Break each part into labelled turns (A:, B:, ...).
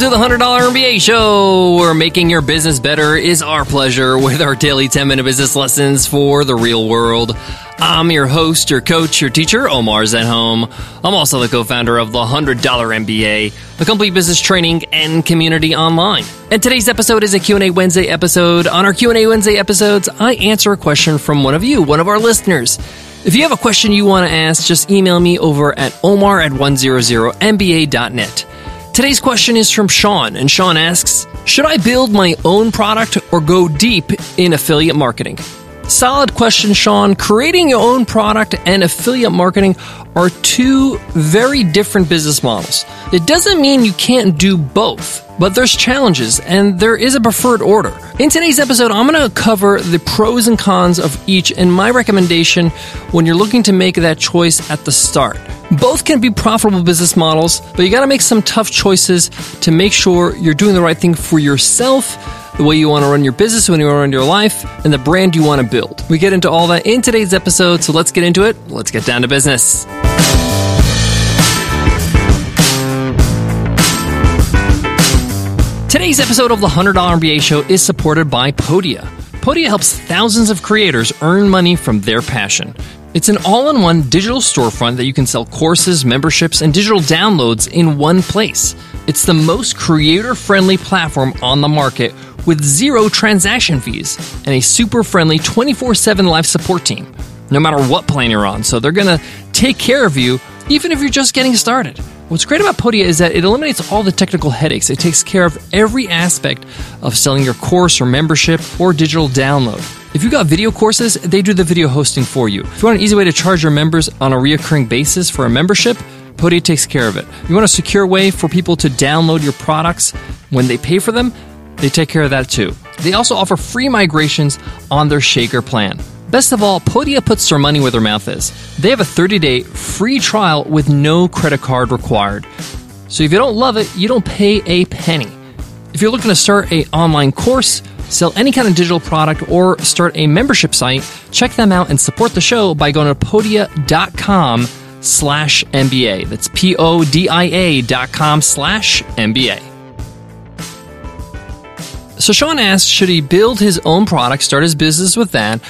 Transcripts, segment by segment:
A: to the $100 MBA show, where making your business better is our pleasure with our daily 10 minute business lessons for the real world. I'm your host, your coach, your teacher, Omar Zenhom. I'm also the co-founder of the $100 MBA, a complete business training and community online. And today's episode is a Q&A Wednesday episode. On our Q&A Wednesday episodes, I answer a question from one of you, one of our listeners. If you have a question you want to ask, just email me over at omar at 100mba.net. Today's question is from Sean, and Sean asks Should I build my own product or go deep in affiliate marketing? Solid question, Sean. Creating your own product and affiliate marketing are two very different business models. It doesn't mean you can't do both, but there's challenges and there is a preferred order. In today's episode, I'm going to cover the pros and cons of each and my recommendation when you're looking to make that choice at the start. Both can be profitable business models, but you got to make some tough choices to make sure you're doing the right thing for yourself the way you want to run your business, when you want to run your life, and the brand you want to build. We get into all that in today's episode, so let's get into it. Let's get down to business. Today's episode of the $100 MBA show is supported by Podia. Podia helps thousands of creators earn money from their passion. It's an all in one digital storefront that you can sell courses, memberships, and digital downloads in one place. It's the most creator friendly platform on the market with zero transaction fees and a super friendly 24 7 live support team, no matter what plan you're on. So they're going to take care of you even if you're just getting started. What's great about Podia is that it eliminates all the technical headaches. It takes care of every aspect of selling your course or membership or digital download. If you got video courses, they do the video hosting for you. If you want an easy way to charge your members on a reoccurring basis for a membership, Podia takes care of it. You want a secure way for people to download your products when they pay for them? They take care of that too. They also offer free migrations on their Shaker plan. Best of all, Podia puts their money where their mouth is. They have a 30 day free trial with no credit card required. So if you don't love it, you don't pay a penny. If you're looking to start a online course, sell any kind of digital product, or start a membership site, check them out and support the show by going to podia.com slash MBA. That's P-O-D-I-A dot com slash MBA. So Sean asked, should he build his own product, start his business with that,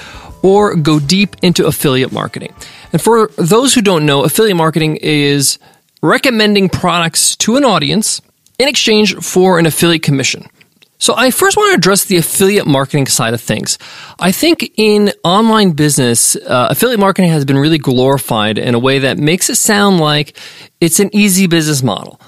A: or go deep into affiliate marketing? And for those who don't know, affiliate marketing is recommending products to an audience in exchange for an affiliate commission. So I first want to address the affiliate marketing side of things. I think in online business, uh, affiliate marketing has been really glorified in a way that makes it sound like it's an easy business model.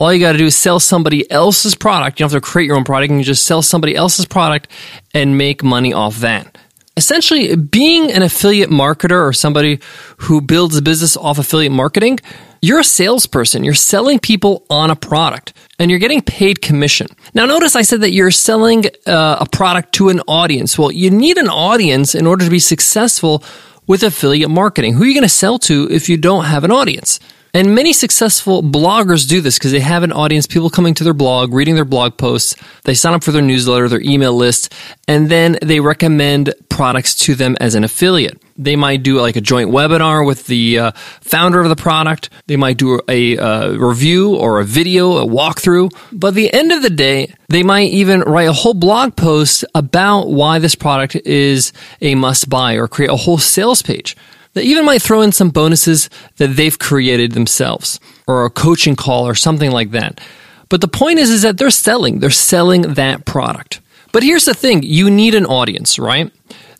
A: All you got to do is sell somebody else's product. You don't have to create your own product and you just sell somebody else's product and make money off that. Essentially, being an affiliate marketer or somebody who builds a business off affiliate marketing, you're a salesperson. You're selling people on a product and you're getting paid commission. Now, notice I said that you're selling uh, a product to an audience. Well, you need an audience in order to be successful with affiliate marketing. Who are you going to sell to if you don't have an audience? And many successful bloggers do this because they have an audience, people coming to their blog, reading their blog posts, they sign up for their newsletter, their email list, and then they recommend products to them as an affiliate. They might do like a joint webinar with the uh, founder of the product. They might do a uh, review or a video, a walkthrough. But at the end of the day, they might even write a whole blog post about why this product is a must buy or create a whole sales page. They even might throw in some bonuses that they've created themselves or a coaching call or something like that. But the point is, is that they're selling, they're selling that product. But here's the thing you need an audience, right?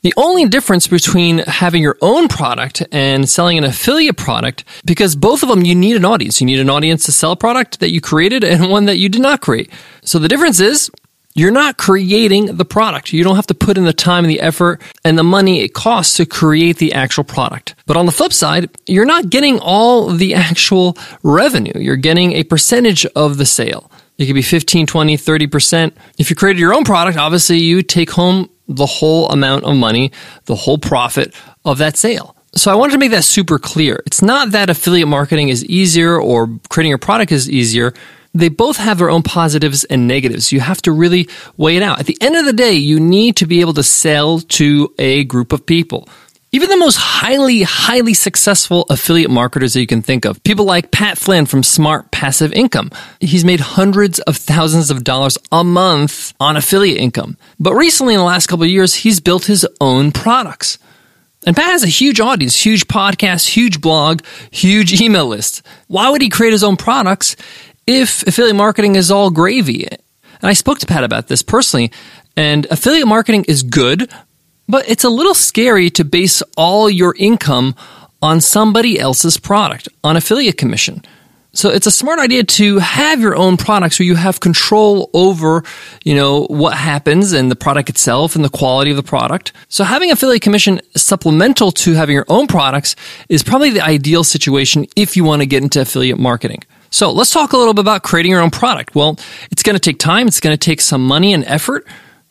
A: The only difference between having your own product and selling an affiliate product, because both of them you need an audience. You need an audience to sell a product that you created and one that you did not create. So the difference is you're not creating the product. You don't have to put in the time and the effort and the money it costs to create the actual product. But on the flip side, you're not getting all the actual revenue. You're getting a percentage of the sale. It could be 15, 20, 30%. If you created your own product, obviously you take home the whole amount of money, the whole profit of that sale. So I wanted to make that super clear. It's not that affiliate marketing is easier or creating a product is easier they both have their own positives and negatives. You have to really weigh it out. At the end of the day, you need to be able to sell to a group of people. Even the most highly, highly successful affiliate marketers that you can think of, people like Pat Flynn from Smart Passive Income. He's made hundreds of thousands of dollars a month on affiliate income. But recently, in the last couple of years, he's built his own products. And Pat has a huge audience, huge podcast, huge blog, huge email list. Why would he create his own products if affiliate marketing is all gravy? And I spoke to Pat about this personally, and affiliate marketing is good, but it's a little scary to base all your income on somebody else's product, on affiliate commission. So it's a smart idea to have your own products where you have control over, you know, what happens and the product itself and the quality of the product. So having affiliate commission supplemental to having your own products is probably the ideal situation if you want to get into affiliate marketing. So let's talk a little bit about creating your own product. Well, it's going to take time. It's going to take some money and effort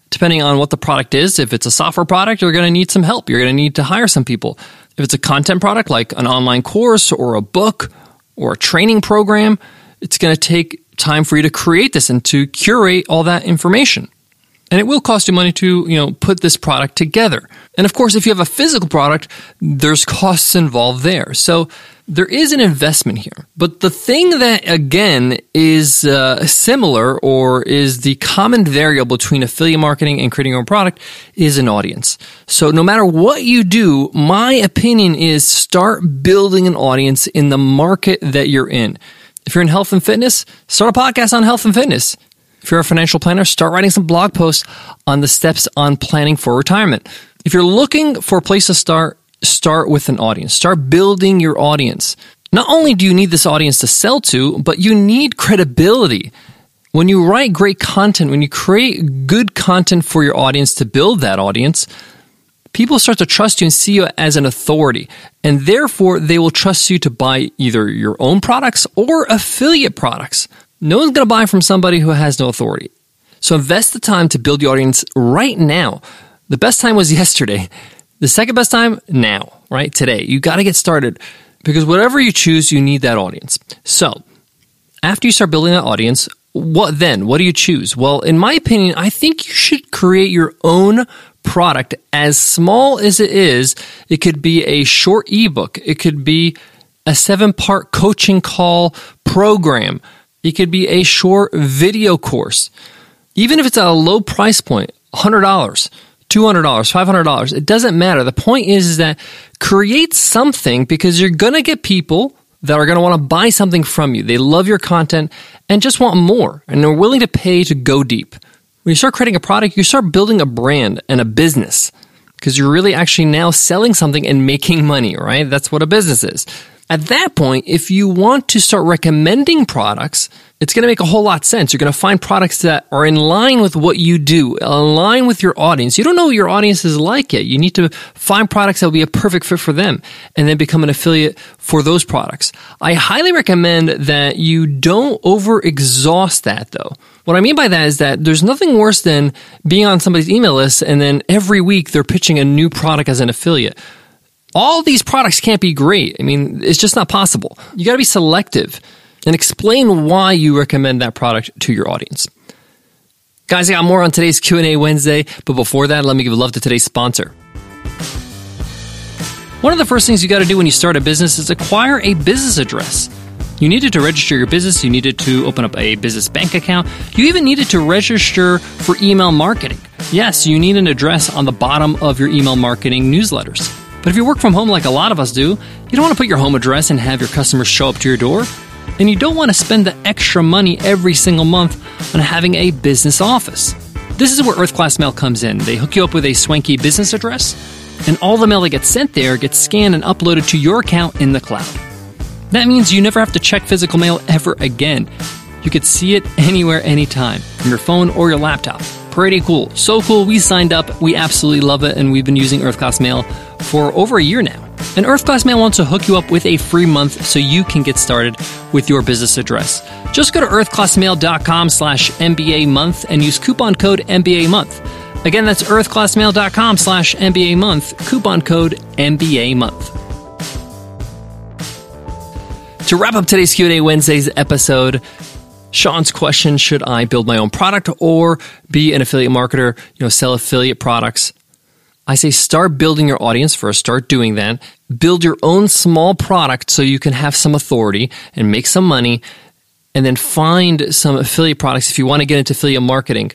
A: depending on what the product is. If it's a software product, you're going to need some help. You're going to need to hire some people. If it's a content product like an online course or a book or a training program, it's going to take time for you to create this and to curate all that information. And it will cost you money to, you know, put this product together. And of course, if you have a physical product, there's costs involved there. So there is an investment here. But the thing that, again, is uh, similar or is the common variable between affiliate marketing and creating your own product is an audience. So no matter what you do, my opinion is start building an audience in the market that you're in. If you're in health and fitness, start a podcast on health and fitness. If you're a financial planner, start writing some blog posts on the steps on planning for retirement. If you're looking for a place to start, start with an audience. Start building your audience. Not only do you need this audience to sell to, but you need credibility. When you write great content, when you create good content for your audience to build that audience, people start to trust you and see you as an authority. And therefore, they will trust you to buy either your own products or affiliate products. No one's going to buy from somebody who has no authority. So invest the time to build your audience right now. The best time was yesterday. The second best time, now, right? Today. You got to get started because whatever you choose, you need that audience. So after you start building that audience, what then? What do you choose? Well, in my opinion, I think you should create your own product as small as it is. It could be a short ebook. It could be a seven part coaching call program. It could be a short video course. Even if it's at a low price point, $100, $200, $500, it doesn't matter. The point is, is that create something because you're going to get people that are going to want to buy something from you. They love your content and just want more and they're willing to pay to go deep. When you start creating a product, you start building a brand and a business because you're really actually now selling something and making money, right? That's what a business is. At that point, if you want to start recommending products, it's going to make a whole lot of sense. You're going to find products that are in line with what you do, line with your audience. You don't know what your audience is like yet. You need to find products that will be a perfect fit for them and then become an affiliate for those products. I highly recommend that you don't over exhaust that though. What I mean by that is that there's nothing worse than being on somebody's email list and then every week they're pitching a new product as an affiliate all these products can't be great. I mean, it's just not possible. You got to be selective and explain why you recommend that product to your audience. Guys, I got more on today's Q&A Wednesday, but before that, let me give love to today's sponsor. One of the first things you got to do when you start a business is acquire a business address. You needed to register your business, you needed to open up a business bank account, you even needed to register for email marketing. Yes, you need an address on the bottom of your email marketing newsletters. But if you work from home like a lot of us do, you don't want to put your home address and have your customers show up to your door. And you don't want to spend the extra money every single month on having a business office. This is where Earth Class Mail comes in. They hook you up with a swanky business address, and all the mail that gets sent there gets scanned and uploaded to your account in the cloud. That means you never have to check physical mail ever again. You could see it anywhere, anytime, from your phone or your laptop. Pretty cool. So cool, we signed up. We absolutely love it, and we've been using Earth Class Mail for over a year now. And Earth Class Mail wants to hook you up with a free month so you can get started with your business address. Just go to earthclassmail.com slash MBA month and use coupon code MBA month. Again, that's earthclassmail.com slash MBA month, coupon code MBA month. To wrap up today's Q&A Wednesday's episode, Sean's question, should I build my own product or be an affiliate marketer, you know, sell affiliate products? I say start building your audience first, start doing that. Build your own small product so you can have some authority and make some money. And then find some affiliate products if you want to get into affiliate marketing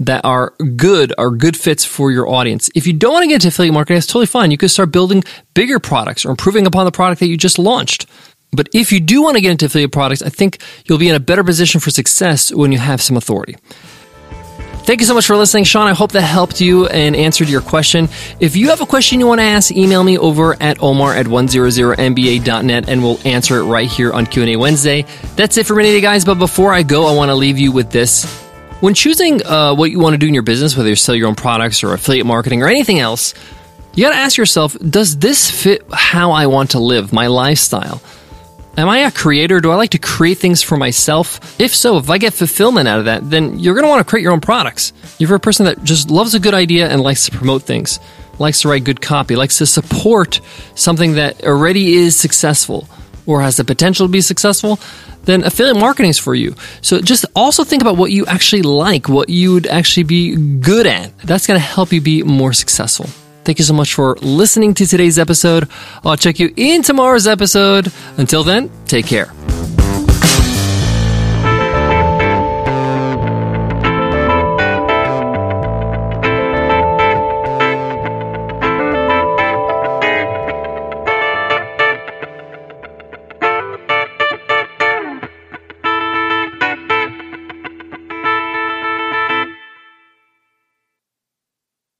A: that are good, are good fits for your audience. If you don't want to get into affiliate marketing, that's totally fine. You could start building bigger products or improving upon the product that you just launched. But if you do want to get into affiliate products, I think you'll be in a better position for success when you have some authority. Thank you so much for listening, Sean. I hope that helped you and answered your question. If you have a question you want to ask, email me over at omar at 100mba.net and we'll answer it right here on Q&A Wednesday. That's it for me today, guys. But before I go, I want to leave you with this. When choosing uh, what you want to do in your business, whether you sell your own products or affiliate marketing or anything else, you got to ask yourself, does this fit how I want to live, my lifestyle? Am I a creator? Do I like to create things for myself? If so, if I get fulfillment out of that, then you're going to want to create your own products. If you're a person that just loves a good idea and likes to promote things, likes to write good copy, likes to support something that already is successful or has the potential to be successful, then affiliate marketing is for you. So just also think about what you actually like, what you would actually be good at. That's going to help you be more successful. Thank you so much for listening to today's episode. I'll check you in tomorrow's episode. Until then, take care.